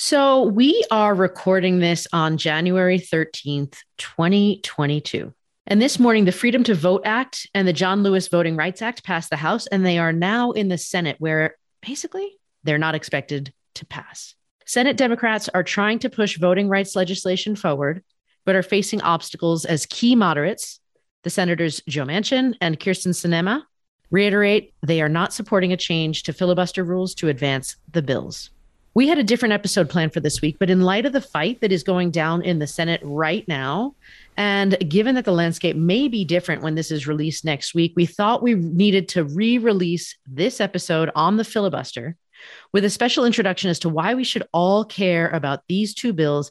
So we are recording this on January 13th, 2022. And this morning, the Freedom to Vote Act and the John Lewis Voting Rights Act passed the House, and they are now in the Senate, where basically they're not expected to pass. Senate Democrats are trying to push voting rights legislation forward, but are facing obstacles as key moderates, the Senators Joe Manchin and Kyrsten Sinema, reiterate they are not supporting a change to filibuster rules to advance the bills. We had a different episode planned for this week, but in light of the fight that is going down in the Senate right now, and given that the landscape may be different when this is released next week, we thought we needed to re release this episode on the filibuster with a special introduction as to why we should all care about these two bills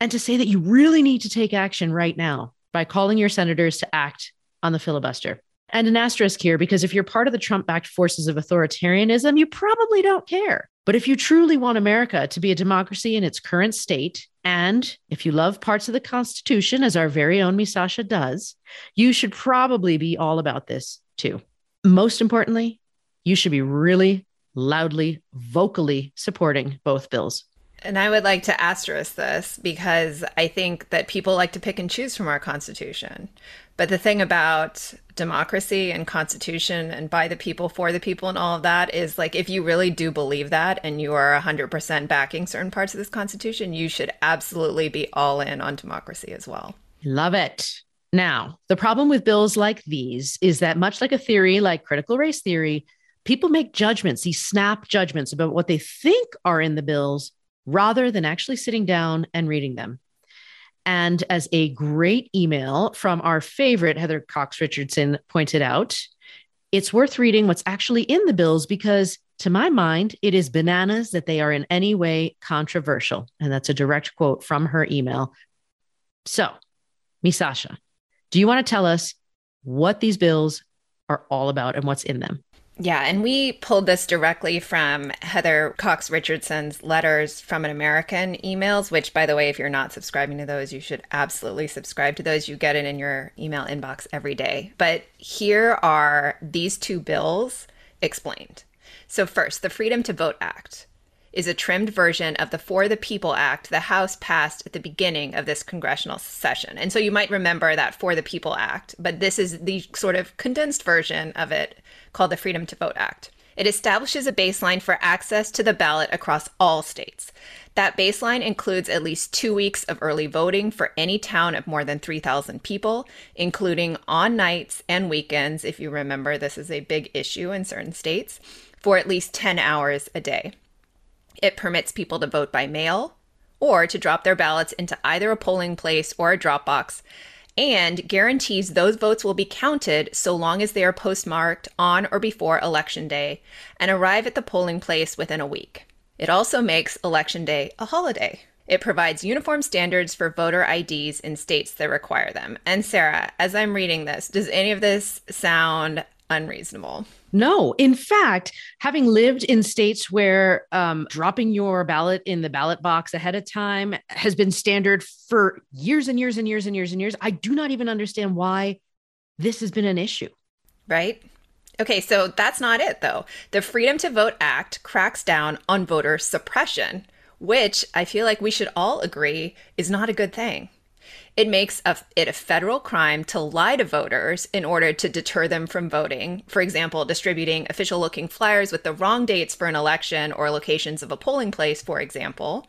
and to say that you really need to take action right now by calling your senators to act on the filibuster. And an asterisk here, because if you're part of the Trump backed forces of authoritarianism, you probably don't care. But if you truly want America to be a democracy in its current state, and if you love parts of the Constitution, as our very own Misasha does, you should probably be all about this too. Most importantly, you should be really loudly, vocally supporting both bills. And I would like to asterisk this because I think that people like to pick and choose from our Constitution. But the thing about democracy and Constitution and by the people, for the people, and all of that is like if you really do believe that and you are 100% backing certain parts of this Constitution, you should absolutely be all in on democracy as well. Love it. Now, the problem with bills like these is that, much like a theory like critical race theory, people make judgments, these snap judgments about what they think are in the bills rather than actually sitting down and reading them. And as a great email from our favorite Heather Cox Richardson pointed out, it's worth reading what's actually in the bills because, to my mind, it is bananas that they are in any way controversial. And that's a direct quote from her email. So, Misasha, do you want to tell us what these bills are all about and what's in them? Yeah, and we pulled this directly from Heather Cox Richardson's letters from an American emails, which, by the way, if you're not subscribing to those, you should absolutely subscribe to those. You get it in your email inbox every day. But here are these two bills explained. So, first, the Freedom to Vote Act is a trimmed version of the For the People Act the House passed at the beginning of this congressional session. And so you might remember that For the People Act, but this is the sort of condensed version of it called the Freedom to Vote Act. It establishes a baseline for access to the ballot across all states. That baseline includes at least two weeks of early voting for any town of more than 3,000 people, including on nights and weekends, if you remember, this is a big issue in certain states, for at least 10 hours a day. It permits people to vote by mail or to drop their ballots into either a polling place or a drop box and guarantees those votes will be counted so long as they are postmarked on or before Election Day and arrive at the polling place within a week. It also makes Election Day a holiday. It provides uniform standards for voter IDs in states that require them. And Sarah, as I'm reading this, does any of this sound unreasonable? No. In fact, having lived in states where um, dropping your ballot in the ballot box ahead of time has been standard for years and years and years and years and years, I do not even understand why this has been an issue. Right? Okay, so that's not it though. The Freedom to Vote Act cracks down on voter suppression, which I feel like we should all agree is not a good thing. It makes a, it a federal crime to lie to voters in order to deter them from voting. For example, distributing official looking flyers with the wrong dates for an election or locations of a polling place, for example.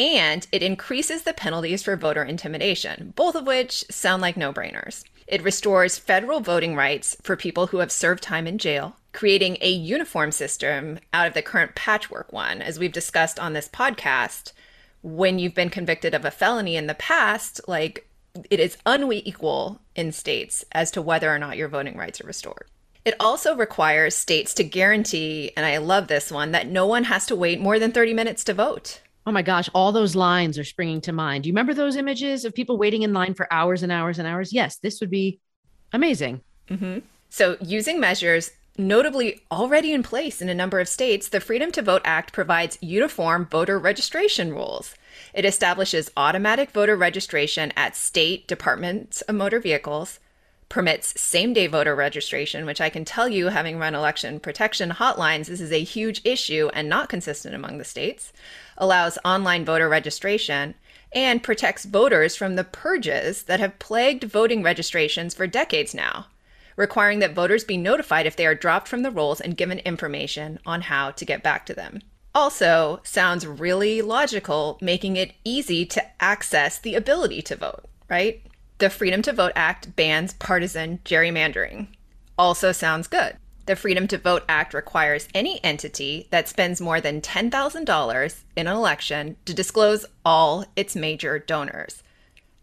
And it increases the penalties for voter intimidation, both of which sound like no brainers. It restores federal voting rights for people who have served time in jail, creating a uniform system out of the current patchwork one. As we've discussed on this podcast, when you've been convicted of a felony in the past, like it is unequal in states as to whether or not your voting rights are restored. It also requires states to guarantee, and I love this one, that no one has to wait more than 30 minutes to vote. Oh my gosh, all those lines are springing to mind. Do you remember those images of people waiting in line for hours and hours and hours? Yes, this would be amazing. Mm-hmm. So, using measures Notably, already in place in a number of states, the Freedom to Vote Act provides uniform voter registration rules. It establishes automatic voter registration at state departments of motor vehicles, permits same day voter registration, which I can tell you, having run election protection hotlines, this is a huge issue and not consistent among the states, allows online voter registration, and protects voters from the purges that have plagued voting registrations for decades now, requiring that voters be notified if they are dropped from the rolls and given information on how to get back to them. Also, sounds really logical, making it easy to access the ability to vote, right? The Freedom to Vote Act bans partisan gerrymandering. Also sounds good. The Freedom to Vote Act requires any entity that spends more than $10,000 in an election to disclose all its major donors.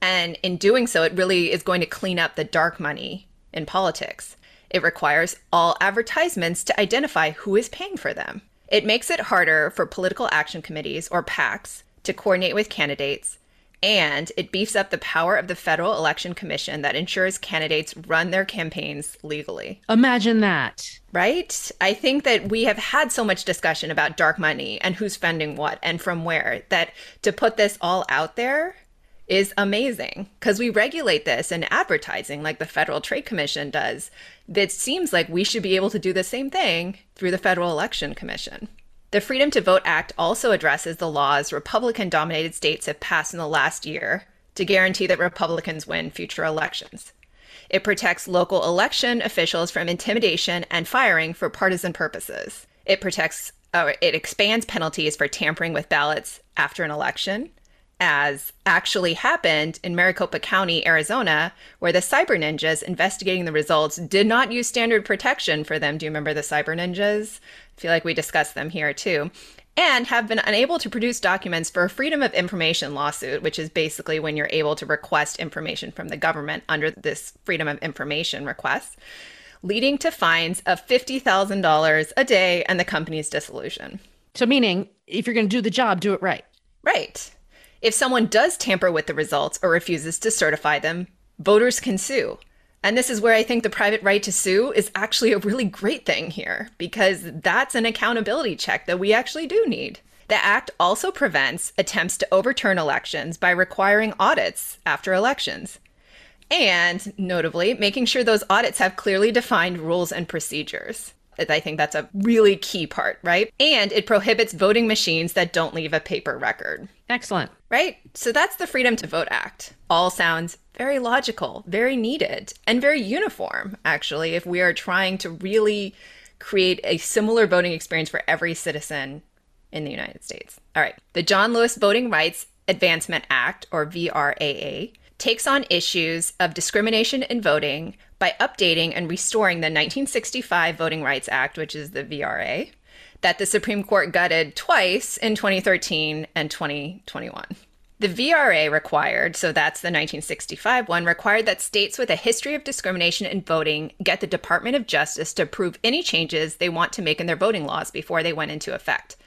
And in doing so, it really is going to clean up the dark money in politics. It requires all advertisements to identify who is paying for them. It makes it harder for political action committees or PACs to coordinate with candidates and it beefs up the power of the Federal Election Commission that ensures candidates run their campaigns legally. Imagine that. Right? I think that we have had so much discussion about dark money and who's funding what and from where that to put this all out there is amazing because we regulate this in advertising like the Federal Trade Commission does. It seems like we should be able to do the same thing through the Federal Election Commission. The Freedom to Vote Act also addresses the laws Republican dominated states have passed in the last year to guarantee that Republicans win future elections. It protects local election officials from intimidation and firing for partisan purposes. It protects uh, it expands penalties for tampering with ballots after an election as actually happened in Maricopa County, Arizona, where the cyber ninjas investigating the results did not use standard protection for them. Do you remember the cyber ninjas? I feel like we discussed them here too. And have been unable to produce documents for a Freedom of Information lawsuit, which is basically when you're able to request information from the government under this Freedom of Information request, leading to fines of $50,000 a day and the company's dissolution. So, meaning if you're going to do the job, do it right. Right. If someone does tamper with the results or refuses to certify them, voters can sue. And this is where I think the private right to sue is actually a really great thing here, because that's an accountability check that we actually do need. The act also prevents attempts to overturn elections by requiring audits after elections. And notably, making sure those audits have clearly defined rules and procedures. I think that's a really key part, right? And it prohibits voting machines that don't leave a paper record. Excellent. Right? So that's the Freedom to Vote Act. All sounds very logical, very needed, and very uniform, actually, if we are trying to really create a similar voting experience for every citizen in the United States. All right. The John Lewis Voting Rights Advancement Act, or VRAA, takes on issues of discrimination in voting by updating and restoring the 1965 Voting Rights Act, which is the VRA, that the Supreme Court gutted twice in 2013 and 2021. The VRA required, so that's the 1965 one, required that states with a history of discrimination in voting get the Department of Justice to approve any changes they want to make in their voting laws before they went into effect.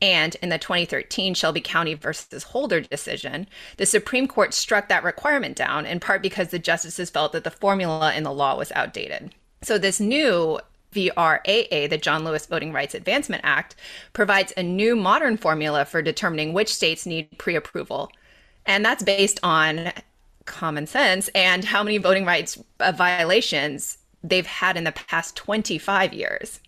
And in the 2013 Shelby County versus Holder decision, the Supreme Court struck that requirement down in part because the justices felt that the formula in the law was outdated. So, this new VRAA, the John Lewis Voting Rights Advancement Act, provides a new modern formula for determining which states need pre approval. And that's based on common sense and how many voting rights uh, violations they've had in the past 25 years.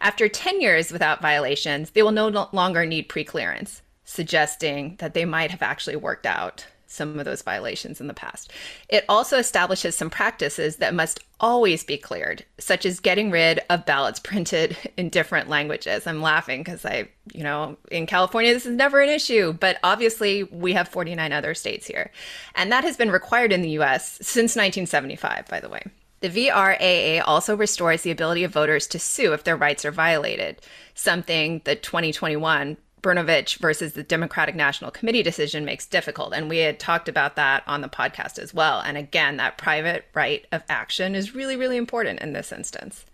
After 10 years without violations, they will no longer need preclearance, suggesting that they might have actually worked out some of those violations in the past. It also establishes some practices that must always be cleared, such as getting rid of ballots printed in different languages. I'm laughing because I, you know, in California, this is never an issue, but obviously we have 49 other states here. And that has been required in the US since 1975, by the way. The VRAA also restores the ability of voters to sue if their rights are violated, something the 2021 Brnovich versus the Democratic National Committee decision makes difficult. And we had talked about that on the podcast as well. And again, that private right of action is really, really important in this instance.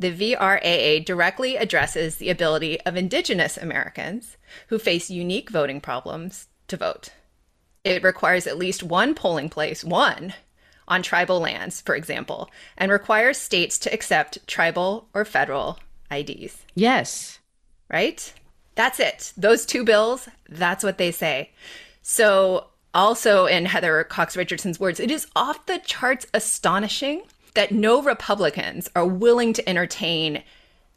The VRAA directly addresses the ability of Indigenous Americans who face unique voting problems to vote. It requires at least one polling place, one, on tribal lands, for example, and requires states to accept tribal or federal IDs. Yes. Right? That's it. Those two bills, that's what they say. So Also, in Heather Cox Richardson's words, it is off the charts astonishing that no Republicans are willing to entertain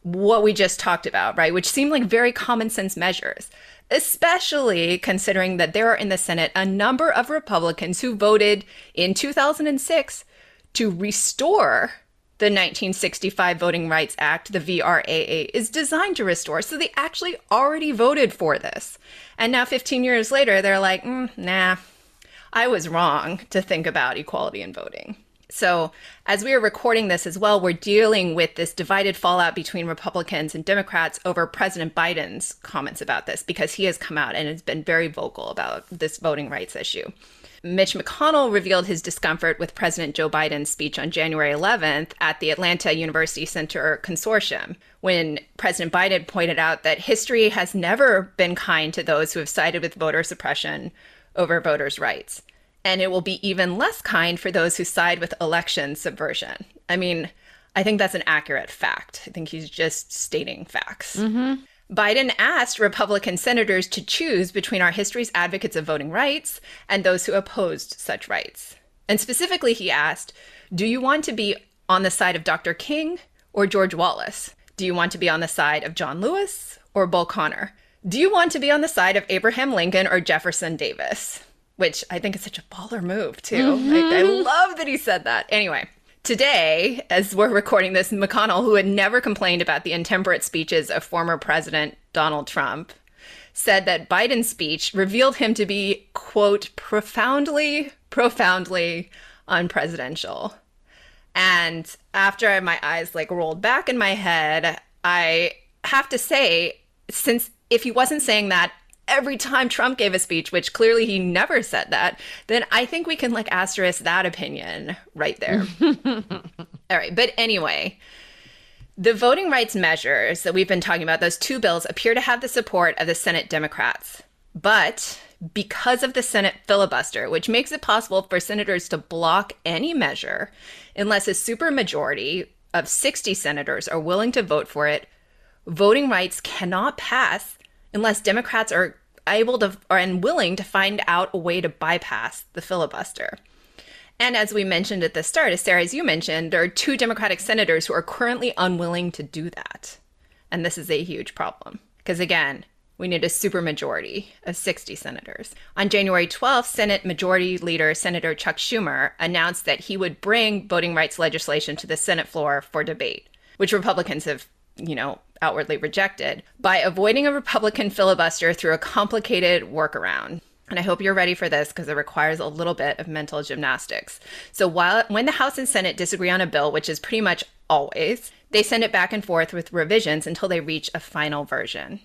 what we just talked about, right? Which seem like very common sense measures, especially considering that there are in the Senate a number of Republicans who voted in 2006 to restore the 1965 Voting Rights Act, the VRAA, is designed to restore. So they actually already voted for this. And now, 15 years later, they're like, mm, nah, I was wrong to think about equality in voting. So, as we are recording this as well, we're dealing with this divided fallout between Republicans and Democrats over President Biden's comments about this because he has come out and has been very vocal about this voting rights issue. Mitch McConnell revealed his discomfort with President Joe Biden's speech on January 11th at the Atlanta University Center Consortium, when President Biden pointed out that history has never been kind to those who have sided with voter suppression over voters' rights and it will be even less kind for those who side with election subversion. I mean, I think that's an accurate fact. I think he's just stating facts. Mm-hmm. Biden asked Republican senators to choose between our history's advocates of voting rights and those who opposed such rights. And specifically, he asked, Do you want to be on the side of Dr. King or George Wallace? Do you want to be on the side of John Lewis or Bull Connor? Do you want to be on the side of Abraham Lincoln or Jefferson Davis? Which I think is such a baller move too. Mm-hmm. Like, I love that he said that. Anyway, today, as we're recording this, McConnell, who had never complained about the intemperate speeches of former President Donald Trump, said that Biden's speech revealed him to be, quote, profoundly, profoundly unpresidential. And after my eyes like rolled back in my head, I have to say, since if he wasn't saying that every time Trump gave a speech, which clearly he never said that, then I think we can like asterisk that opinion right there. All right. But anyway, the voting rights measures that we've been talking about, those two bills, appear to have the support of the Senate Democrats. But because of the Senate filibuster, which makes it possible for senators to block any measure unless a supermajority of 60 senators are willing to vote for it, voting rights cannot pass unless Democrats are able to or and willing to find out a way to bypass the filibuster. And as we mentioned at the start, as Sarah, as you mentioned, there are two Democratic senators who are currently unwilling to do that. And this is a huge problem. Because again, we need a supermajority of 60 senators. On January 12th, Senate Majority Leader Senator Chuck Schumer announced that he would bring voting rights legislation to the Senate floor for debate, which Republicans have, you know, outwardly rejected by avoiding a Republican filibuster through a complicated workaround. And I hope you're ready for this because it requires a little bit of mental gymnastics. So while when the House and Senate disagree on a bill, which is pretty much always, they send it back and forth with revisions until they reach a final version.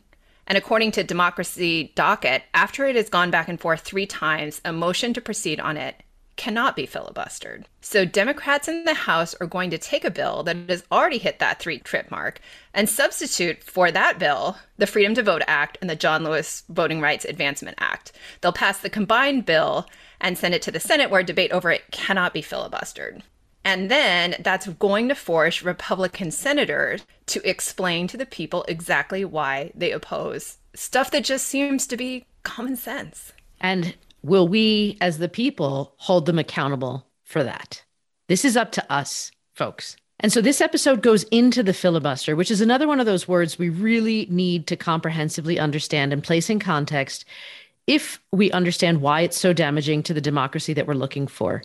And according to Democracy Docket, after it has gone back and forth three times, a motion to proceed on it cannot be filibustered. So Democrats in the House are going to take a bill that has already hit that three trip mark and substitute for that bill the Freedom to Vote Act and the John Lewis Voting Rights Advancement Act. They'll pass the combined bill and send it to the Senate where debate over it cannot be filibustered. And then that's going to force Republican senators to explain to the people exactly why they oppose stuff that just seems to be common sense. And will we, as the people, hold them accountable for that? This is up to us, folks. And so this episode goes into the filibuster, which is another one of those words we really need to comprehensively understand and place in context if we understand why it's so damaging to the democracy that we're looking for.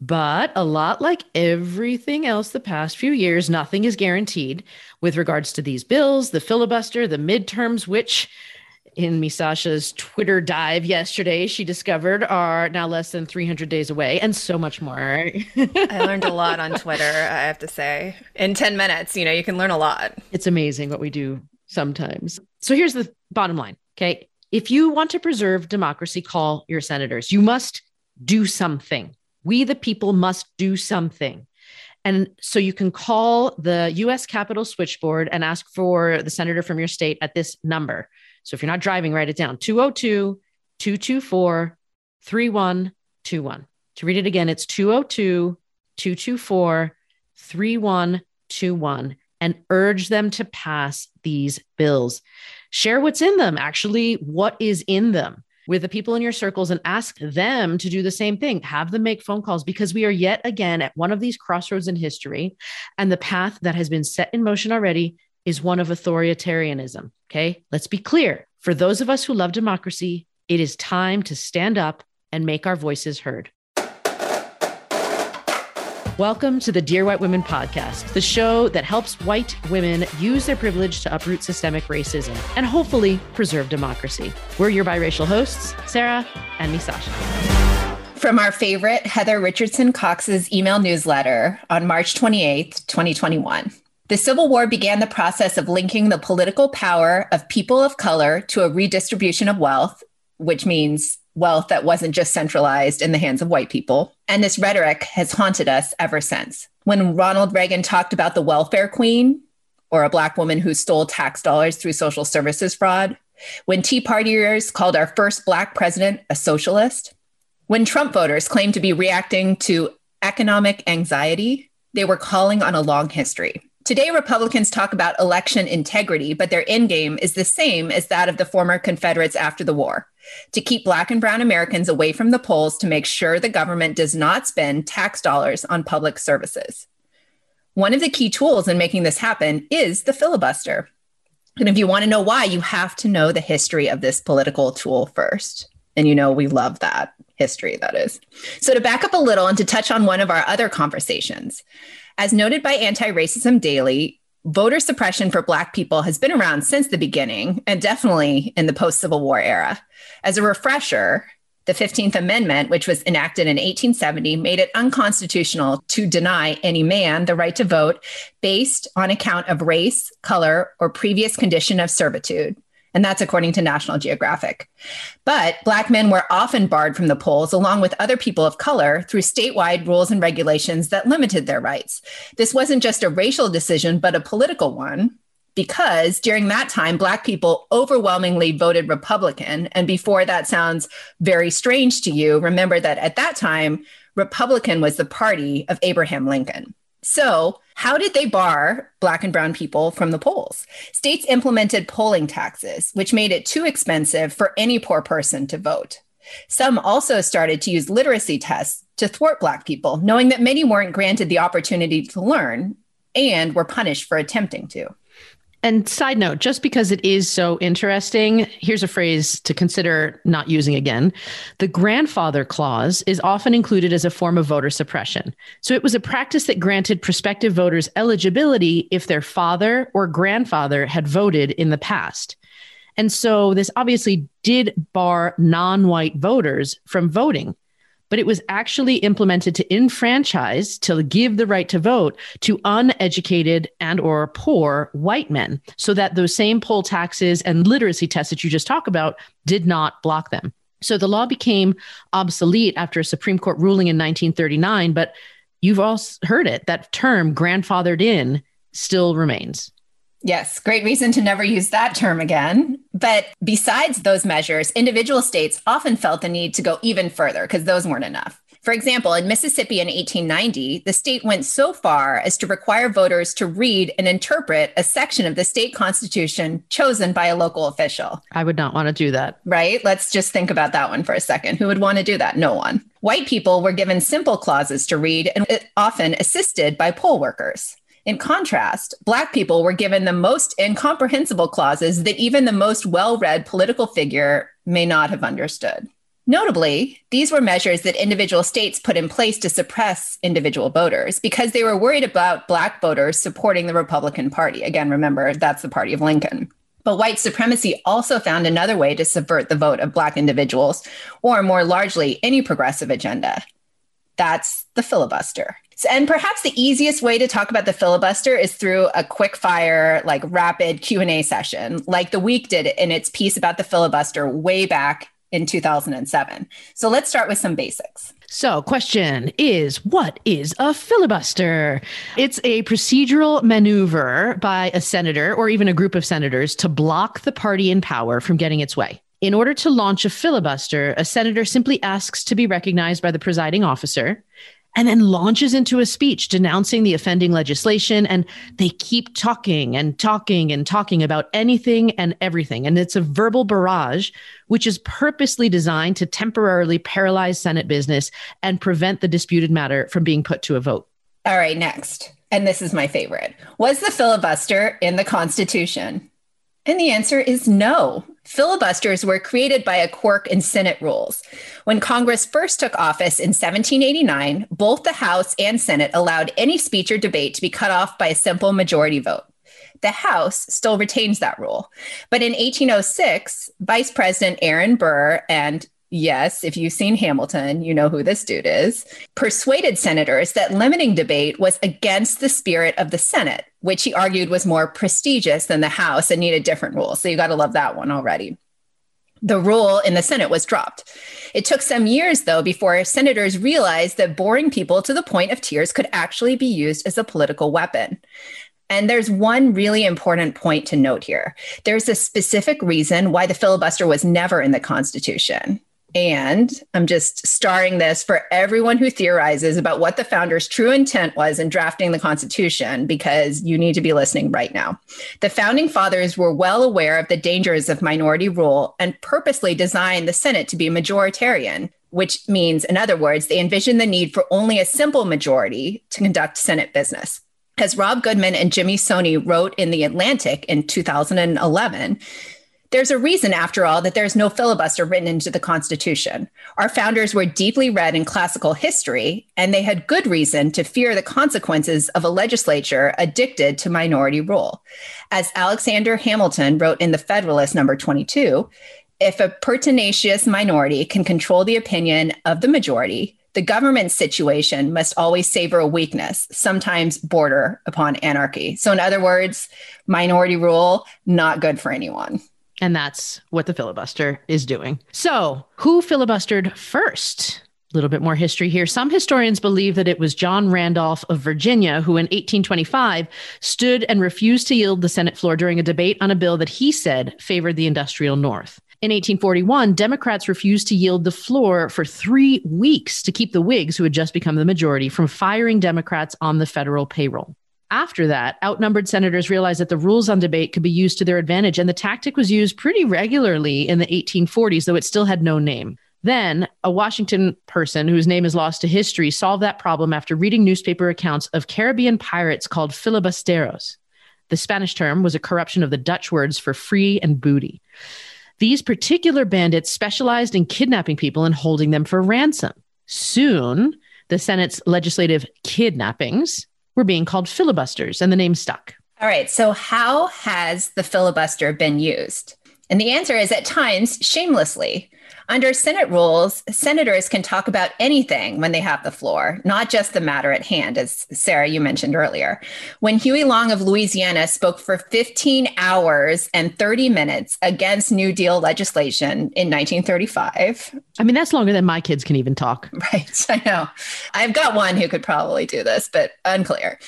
But a lot like everything else the past few years, nothing is guaranteed with regards to these bills, the filibuster, the midterms, which in Misasha's Twitter dive yesterday, she discovered are now less than 300 days away and so much more. I learned a lot on Twitter, I have to say. In 10 minutes, you know, you can learn a lot. It's amazing what we do sometimes. So here's the bottom line. Okay. If you want to preserve democracy, call your senators. You must do something. We, the people, must do something. And so you can call the US Capitol switchboard and ask for the senator from your state at this number so if you're not driving, write it down 202 224 3121. To read it again, it's 202 224 3121 and urge them to pass these bills. Share what's in them, actually, what is in them. with the people in your circles and ask them to do the same thing. Have them make phone calls because we are yet again at one of these crossroads in history. And the path that has been set in motion already is one of authoritarianism. Okay. Let's be clear. For those of us who love democracy, it is time to stand up and make our voices heard. Welcome to the Dear White Women podcast, the show that helps white women use their privilege to uproot systemic racism and hopefully preserve democracy. We're your biracial hosts, Sarah and Misasha. From our favorite Heather Richardson Cox's email newsletter on March 28th, 2021. The Civil War began the process of linking the political power of people of color to a redistribution of wealth, which means wealth that wasn't just centralized in the hands of white people. And this rhetoric has haunted us ever since. When Ronald Reagan talked about the welfare queen, or a Black woman who stole tax dollars through social services fraud, when Tea Partiers called our first Black president a socialist, when Trump voters claimed to be reacting to economic anxiety, they were calling on a long history. Today, Republicans talk about election integrity, but their end game is the same as that of the former Confederates after the war to keep Black and Brown Americans away from the polls to make sure the government does not spend tax dollars on public services. One of the key tools in making this happen is the filibuster. And if you want to know why, you have to know the history of this political tool first. And you know, we love that history, that is. So, to back up a little and to touch on one of our other conversations, as noted by Anti Racism Daily, voter suppression for Black people has been around since the beginning and definitely in the post Civil War era. As a refresher, the 15th Amendment, which was enacted in 1870, made it unconstitutional to deny any man the right to vote based on account of race, color, or previous condition of servitude. And that's according to National Geographic. But Black men were often barred from the polls, along with other people of color, through statewide rules and regulations that limited their rights. This wasn't just a racial decision, but a political one, because during that time, Black people overwhelmingly voted Republican. And before that sounds very strange to you, remember that at that time, Republican was the party of Abraham Lincoln. So, how did they bar Black and Brown people from the polls? States implemented polling taxes, which made it too expensive for any poor person to vote. Some also started to use literacy tests to thwart Black people, knowing that many weren't granted the opportunity to learn and were punished for attempting to. And side note, just because it is so interesting, here's a phrase to consider not using again. The grandfather clause is often included as a form of voter suppression. So it was a practice that granted prospective voters eligibility if their father or grandfather had voted in the past. And so this obviously did bar non white voters from voting but it was actually implemented to enfranchise to give the right to vote to uneducated and or poor white men so that those same poll taxes and literacy tests that you just talked about did not block them. So the law became obsolete after a supreme court ruling in 1939 but you've all heard it. That term grandfathered in still remains Yes, great reason to never use that term again. But besides those measures, individual states often felt the need to go even further because those weren't enough. For example, in Mississippi in 1890, the state went so far as to require voters to read and interpret a section of the state constitution chosen by a local official. I would not want to do that. Right? Let's just think about that one for a second. Who would want to do that? No one. White people were given simple clauses to read and eh, often assisted by poll workers. In contrast, Black people were given the most incomprehensible clauses that even the most well read political figure may not have understood. Notably, these were measures that individual states put in place to suppress individual voters because they were worried about Black voters supporting the Republican Party. Again, remember, that's the party of Lincoln. But white supremacy also found another way to subvert the vote of Black individuals, or more largely, any progressive agenda. That's the filibuster. And perhaps the easiest way to talk about the filibuster is through a quick fire, like rapid Q&A session, like the week did in its piece about the filibuster way back in 2007. So let's start with some basics. So, question is what is a filibuster? It's a procedural maneuver by a senator or even a group of senators to block the party in power from getting its way. In order to launch a filibuster, a senator simply asks to be recognized by the presiding officer and then launches into a speech denouncing the offending legislation. And they keep talking and talking and talking about anything and everything. And it's a verbal barrage, which is purposely designed to temporarily paralyze Senate business and prevent the disputed matter from being put to a vote. All right, next. And this is my favorite. Was the filibuster in the Constitution? And the answer is no. Filibusters were created by a quirk in Senate rules. When Congress first took office in 1789, both the House and Senate allowed any speech or debate to be cut off by a simple majority vote. The House still retains that rule. But in 1806, Vice President Aaron Burr and yes, if you've seen Hamilton, you know who this dude is, persuaded senators that limiting debate was against the spirit of the Senate, which he argued was more prestigious than the House and needed different rules. So you got to love that one already. The rule in the Senate was dropped. It took some years, though, before senators realized that boring people to the point of tears could actually be used as a political weapon. And there's one really important point to note here. There's a specific reason why the filibuster was never in the Constitution. And I'm just starring this for everyone who theorizes about what the founders' true intent was in drafting the Constitution, because you need to be listening right now. The founding fathers were well aware of the dangers of minority rule and purposely designed the Senate to be majoritarian, which means, in other words, they envisioned the need for only a simple majority to conduct Senate business. As Rob Goodman and Jimmy Soni wrote in The Atlantic in 2011, there's a reason, after all, that there's no filibuster written into the Constitution. Our founders were deeply read in classical history, and they had good reason to fear the consequences of a legislature addicted to minority rule. As Alexander Hamilton wrote in The Federalist, number 22, if a pertinacious minority can control the opinion of the majority, the government situation must always savor a weakness, sometimes border upon anarchy. So, in other words, minority rule, not good for anyone. And that's what the filibuster is doing. So, who filibustered first? A little bit more history here. Some historians believe that it was John Randolph of Virginia who, in 1825, stood and refused to yield the Senate floor during a debate on a bill that he said favored the industrial North. In 1841, Democrats refused to yield the floor for three weeks to keep the Whigs, who had just become the majority, from firing Democrats on the federal payroll. After that, outnumbered senators realized that the rules on debate could be used to their advantage, and the tactic was used pretty regularly in the 1840s, though it still had no name. Then, a Washington person whose name is lost to history solved that problem after reading newspaper accounts of Caribbean pirates called filibusteros. The Spanish term was a corruption of the Dutch words for free and booty. These particular bandits specialized in kidnapping people and holding them for ransom. Soon, the Senate's legislative kidnappings were being called filibusters, and the name stuck. All right. So, how has the filibuster been used? And the answer is at times shamelessly. Under Senate rules, senators can talk about anything when they have the floor, not just the matter at hand, as Sarah, you mentioned earlier. When Huey Long of Louisiana spoke for 15 hours and 30 minutes against New Deal legislation in 1935. I mean, that's longer than my kids can even talk. Right. I know. I've got one who could probably do this, but unclear.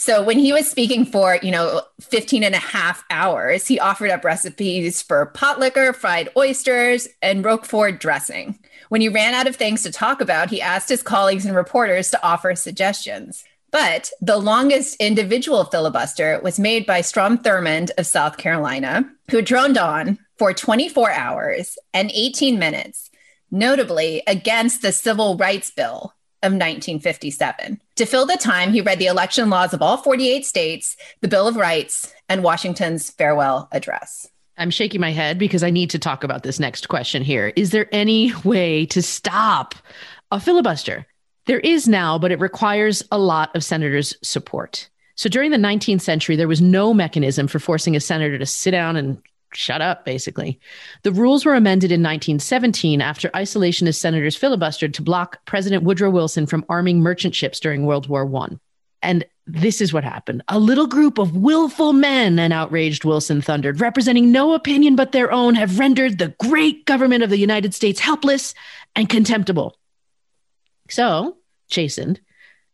So when he was speaking for, you know, 15 and a half hours, he offered up recipes for pot liquor, fried oysters, and Roquefort dressing. When he ran out of things to talk about, he asked his colleagues and reporters to offer suggestions. But the longest individual filibuster was made by Strom Thurmond of South Carolina, who droned on for 24 hours and 18 minutes, notably against the Civil Rights Bill, of 1957. To fill the time, he read the election laws of all 48 states, the Bill of Rights, and Washington's farewell address. I'm shaking my head because I need to talk about this next question here. Is there any way to stop a filibuster? There is now, but it requires a lot of senators' support. So during the 19th century, there was no mechanism for forcing a senator to sit down and shut up, basically. The rules were amended in 1917 after isolationist senators filibustered to block President Woodrow Wilson from arming merchant ships during World War I. And this is what happened. A little group of willful men, an outraged Wilson thundered, representing no opinion but their own, have rendered the great government of the United States helpless and contemptible. So, chastened,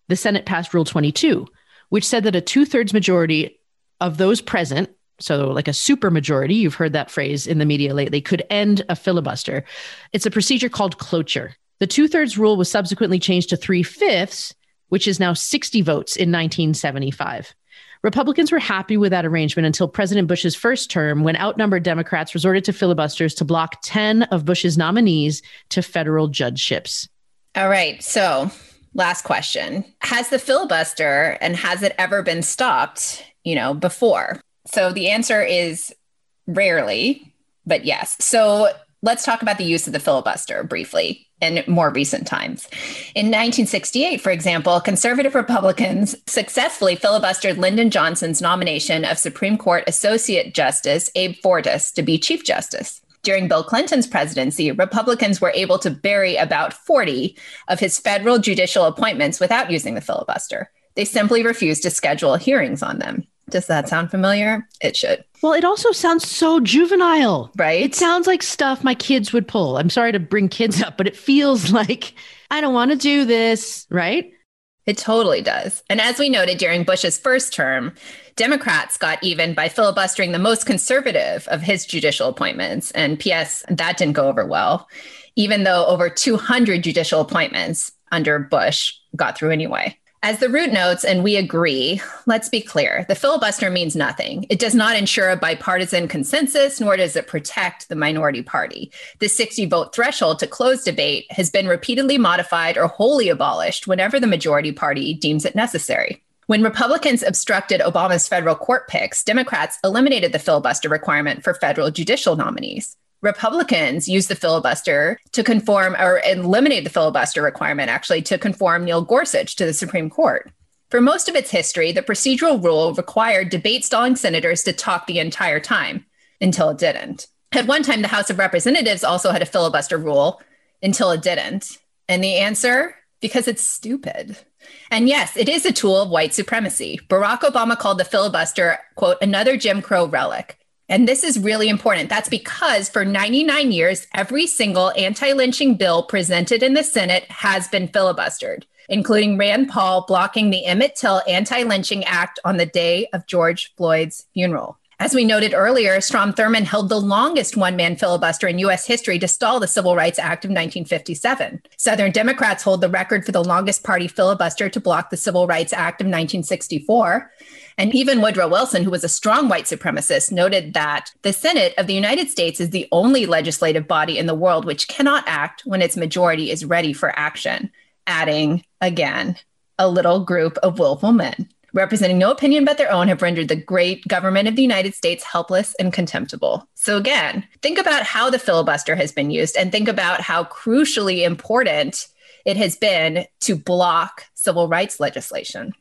the Senate passed Rule 22, which said that a two thirds majority of those present so like a supermajority, you've heard that phrase in the media lately, could end a filibuster. It's a procedure called cloture. The two thirds rule was subsequently changed to three fifths, which is now 60 votes in 1975. Republicans were happy with that arrangement until President Bush's first term, when outnumbered Democrats resorted to filibusters to block 10 of Bush's nominees to federal judgeships. All right. So, last question Has the filibuster and has it ever been stopped, you know, before? So, the answer is rarely, but yes. So, let's talk about the use of the filibuster briefly in more recent times. In 1968, for example, conservative Republicans successfully filibustered Lyndon Johnson's nomination of Supreme Court Associate Justice Abe Fortas to be Chief Justice. During Bill Clinton's presidency, Republicans were able to bury about 40 of his federal judicial appointments without using the filibuster. They simply refused to schedule hearings on them. Does that sound familiar? It should. Well, it also sounds so juvenile. Right. It sounds like stuff my kids would pull. I'm sorry to bring kids up, but it feels like I don't want to do this, right? It totally does. And as we noted during Bush's first term, Democrats got even by filibustering the most conservative of his judicial appointments. And P.S., that didn't go over well, even though over 200 judicial appointments under Bush got through anyway. As the root notes, and we agree, let's be clear the filibuster means nothing. It does not ensure a bipartisan consensus, nor does it protect the minority party. The 60 vote threshold to close debate has been repeatedly modified or wholly abolished whenever the majority party deems it necessary. When Republicans obstructed Obama's federal court picks, Democrats eliminated the filibuster requirement for federal judicial nominees. Republicans used the filibuster to conform or eliminate the filibuster requirement actually to conform Neil Gorsuch to the Supreme Court. For most of its history, the procedural rule required debate stalling senators to talk the entire time until it didn't. At one time, the House of Representatives also had a filibuster rule until it didn't. And the answer? Because it's stupid. And yes, it is a tool of white supremacy. Barack Obama called the filibuster, quote, another Jim Crow relic. And this is really important. That's because for 99 years, every single anti lynching bill presented in the Senate has been filibustered, including Rand Paul blocking the Emmett Till Anti Lynching Act on the day of George Floyd's funeral. As we noted earlier, Strom Thurmond held the longest one man filibuster in U.S. history to stall the Civil Rights Act of 1957. Southern Democrats hold the record for the longest party filibuster to block the Civil Rights Act of 1964. And even Woodrow Wilson, who was a strong white supremacist, noted that the Senate of the United States is the only legislative body in the world which cannot act when its majority is ready for action, adding, again, a little group of willful men representing no opinion but their own, have rendered the great government of the United States helpless and contemptible. So, again, think about how the filibuster has been used and think about how crucially important it has been to block civil rights legislation.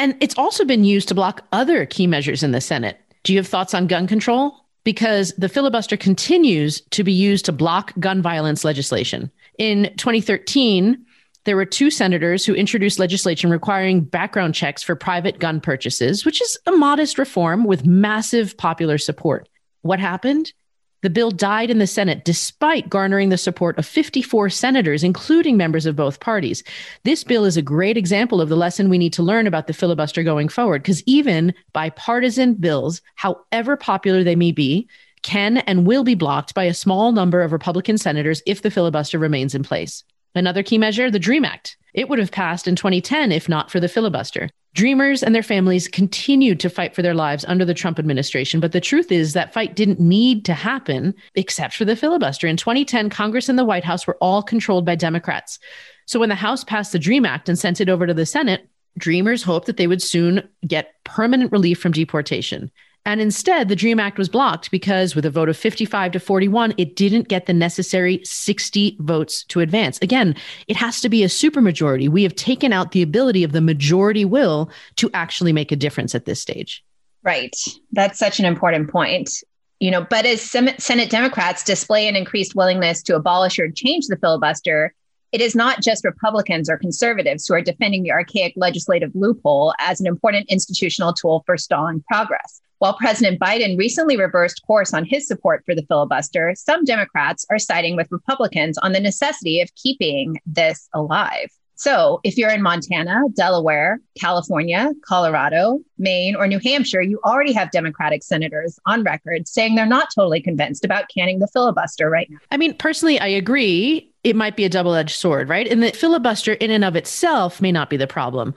And it's also been used to block other key measures in the Senate. Do you have thoughts on gun control? Because the filibuster continues to be used to block gun violence legislation. In 2013, there were two senators who introduced legislation requiring background checks for private gun purchases, which is a modest reform with massive popular support. What happened? The bill died in the Senate despite garnering the support of 54 senators, including members of both parties. This bill is a great example of the lesson we need to learn about the filibuster going forward, because even bipartisan bills, however popular they may be, can and will be blocked by a small number of Republican senators if the filibuster remains in place. Another key measure, the DREAM Act. It would have passed in 2010 if not for the filibuster. Dreamers and their families continued to fight for their lives under the Trump administration, but the truth is that fight didn't need to happen except for the filibuster. In 2010, Congress and the White House were all controlled by Democrats. So when the House passed the DREAM Act and sent it over to the Senate, Dreamers hoped that they would soon get permanent relief from deportation. And instead, the DREAM Act was blocked because, with a vote of 55 to 41, it didn't get the necessary 60 votes to advance. Again, it has to be a supermajority. We have taken out the ability of the majority will to actually make a difference at this stage. Right. That's such an important point. You know, but as Senate Democrats display an increased willingness to abolish or change the filibuster, it is not just Republicans or conservatives who are defending the archaic legislative loophole as an important institutional tool for stalling progress. While President Biden recently reversed course on his support for the filibuster, some Democrats are siding with Republicans on the necessity of keeping this alive. So, if you're in Montana, Delaware, California, Colorado, Maine, or New Hampshire, you already have Democratic senators on record saying they're not totally convinced about canning the filibuster right now. I mean, personally, I agree it might be a double edged sword, right? And the filibuster in and of itself may not be the problem.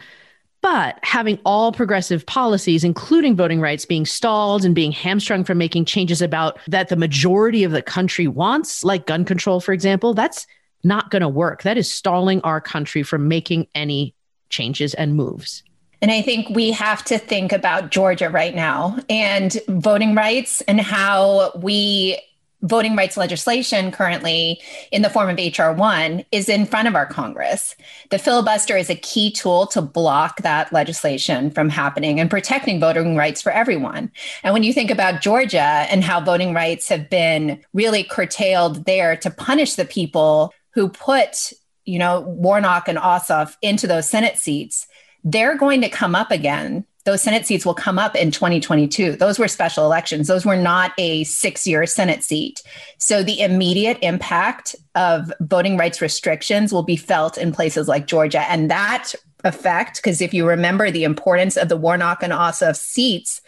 But having all progressive policies, including voting rights, being stalled and being hamstrung from making changes about that the majority of the country wants, like gun control, for example, that's not going to work. That is stalling our country from making any changes and moves. And I think we have to think about Georgia right now and voting rights and how we voting rights legislation currently in the form of HR 1 is in front of our Congress. The filibuster is a key tool to block that legislation from happening and protecting voting rights for everyone. And when you think about Georgia and how voting rights have been really curtailed there to punish the people who put, you know, Warnock and Ossoff into those Senate seats, they're going to come up again those Senate seats will come up in 2022. Those were special elections. Those were not a six year Senate seat. So the immediate impact of voting rights restrictions will be felt in places like Georgia. And that effect because if you remember the importance of the Warnock and Ossoff seats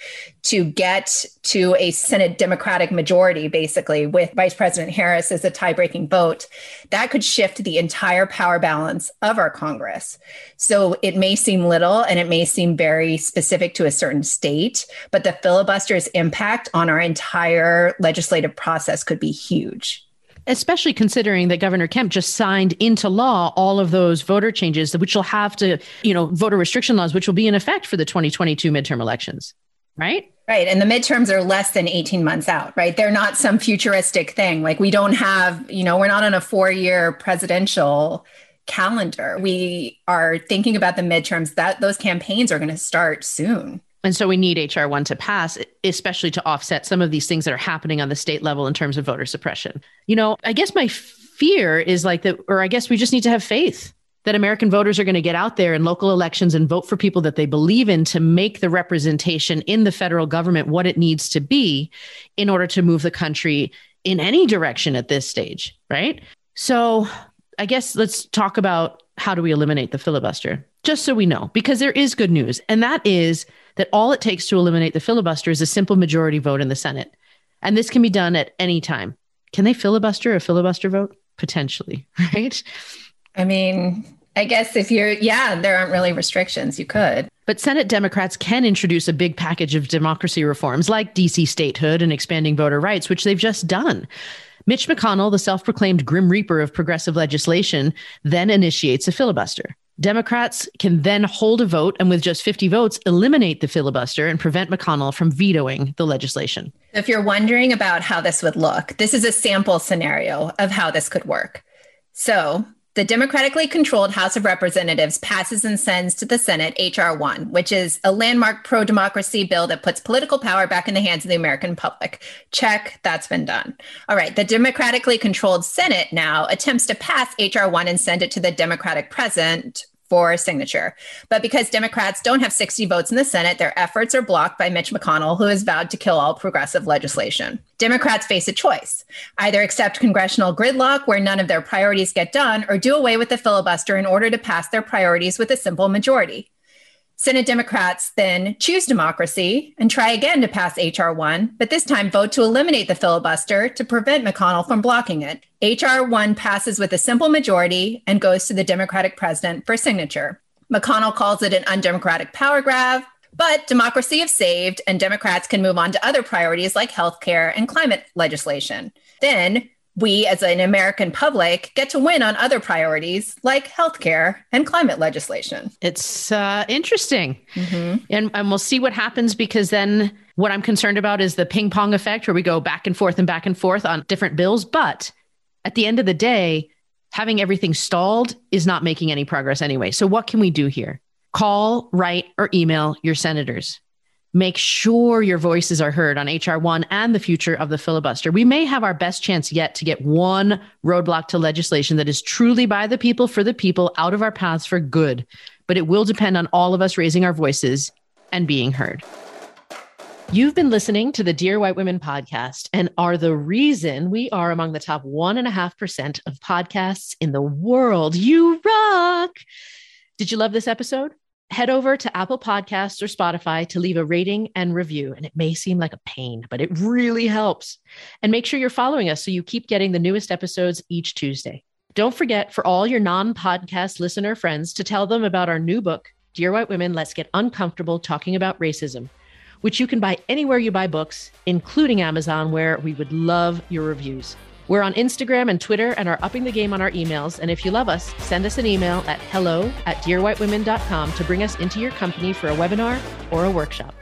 to get to a Senate Democratic majority, basically with Vice President Harris as a tie-breaking vote, that could shift the entire power balance of our Congress. So it may seem little and it may seem very specific to a certain state, but the filibuster's impact on our entire legislative process could be huge especially considering that Governor Kemp just signed into law all of those voter changes, which will have to, you know, voter restriction laws, which will be in effect for the 2022 midterm elections, right? Right. And the midterms are less than 18 months out, right? They're not some futuristic thing. Like we don't have, you know, we're not on a four year presidential calendar. We are thinking about the midterms that those campaigns are going to start soon. And so we need HR1 to pass, especially to offset some of these things that are happening on the state level in terms of voter suppression. You know, I guess my fear is like that, or I guess we just need to have faith that American voters are going to get out there in local elections and vote for people that they believe in to make the representation in the federal government what it needs to be in order to move the country in any direction at this stage, right? So I guess let's talk about how do we eliminate the filibuster, just so we know, because there is good news. And that is that all it takes to eliminate the filibuster is a simple majority vote in the Senate. And this can be done at any time. Can they filibuster a filibuster vote? Potentially, right? I mean, I guess if you're, yeah, there aren't really restrictions. You could. But Senate Democrats can introduce a big package of democracy reforms like DC statehood and expanding voter rights, which they've just done. Mitch McConnell, the self proclaimed grim reaper of progressive legislation, then initiates a filibuster. Democrats can then hold a vote and, with just 50 votes, eliminate the filibuster and prevent McConnell from vetoing the legislation. If you're wondering about how this would look, this is a sample scenario of how this could work. So, the democratically controlled House of Representatives passes and sends to the Senate H.R. 1, which is a landmark pro democracy bill that puts political power back in the hands of the American public. Check, that's been done. All right, the democratically controlled Senate now attempts to pass H.R. 1 and send it to the Democratic president for signature. But because Democrats don't have 60 votes in the Senate, their efforts are blocked by Mitch McConnell, who has vowed to kill all progressive legislation. Democrats face a choice either accept congressional gridlock, where none of their priorities get done, or do away with the filibuster in order to pass their priorities with a simple majority. Senate Democrats then choose democracy and try again to pass H.R. 1, but this time vote to eliminate the filibuster to prevent McConnell from blocking it. H.R. 1 passes with a simple majority and goes to the Democratic president for signature. McConnell calls it an undemocratic power grab, but democracy is saved, and Democrats can move on to other priorities like health care and climate legislation. Then we as an American public get to win on other priorities like healthcare and climate legislation. It's uh, interesting. Mm-hmm. And, and we'll see what happens because then what I'm concerned about is the ping pong effect where we go back and forth and back and forth on different bills. But at the end of the day, having everything stalled is not making any progress anyway. So, what can we do here? Call, write, or email your senators make sure your voices are heard on HR1 and the future of the filibuster. We may have our best chance yet to get one roadblock to legislation that is truly by the people for the people out of our paths for good, but it will depend on all of us raising our voices and being heard. You've been listening to the Dear White Women podcast and are the reason we are among the top 1.5% of podcasts in the world. You rock! Did you love this episode? Head over to Apple Podcasts or Spotify to leave a rating and review. And it may seem like a pain, but it really helps. And make sure you're following us so you keep getting the newest episodes each Tuesday. Don't forget for all your non podcast listener friends to tell them about our new book, Dear White Women, Let's Get Uncomfortable Talking About Racism, which you can buy anywhere you buy books, including Amazon, where we would love your reviews. We're on Instagram and Twitter and are upping the game on our emails. And if you love us, send us an email at hello at dearwhitewomen.com to bring us into your company for a webinar or a workshop.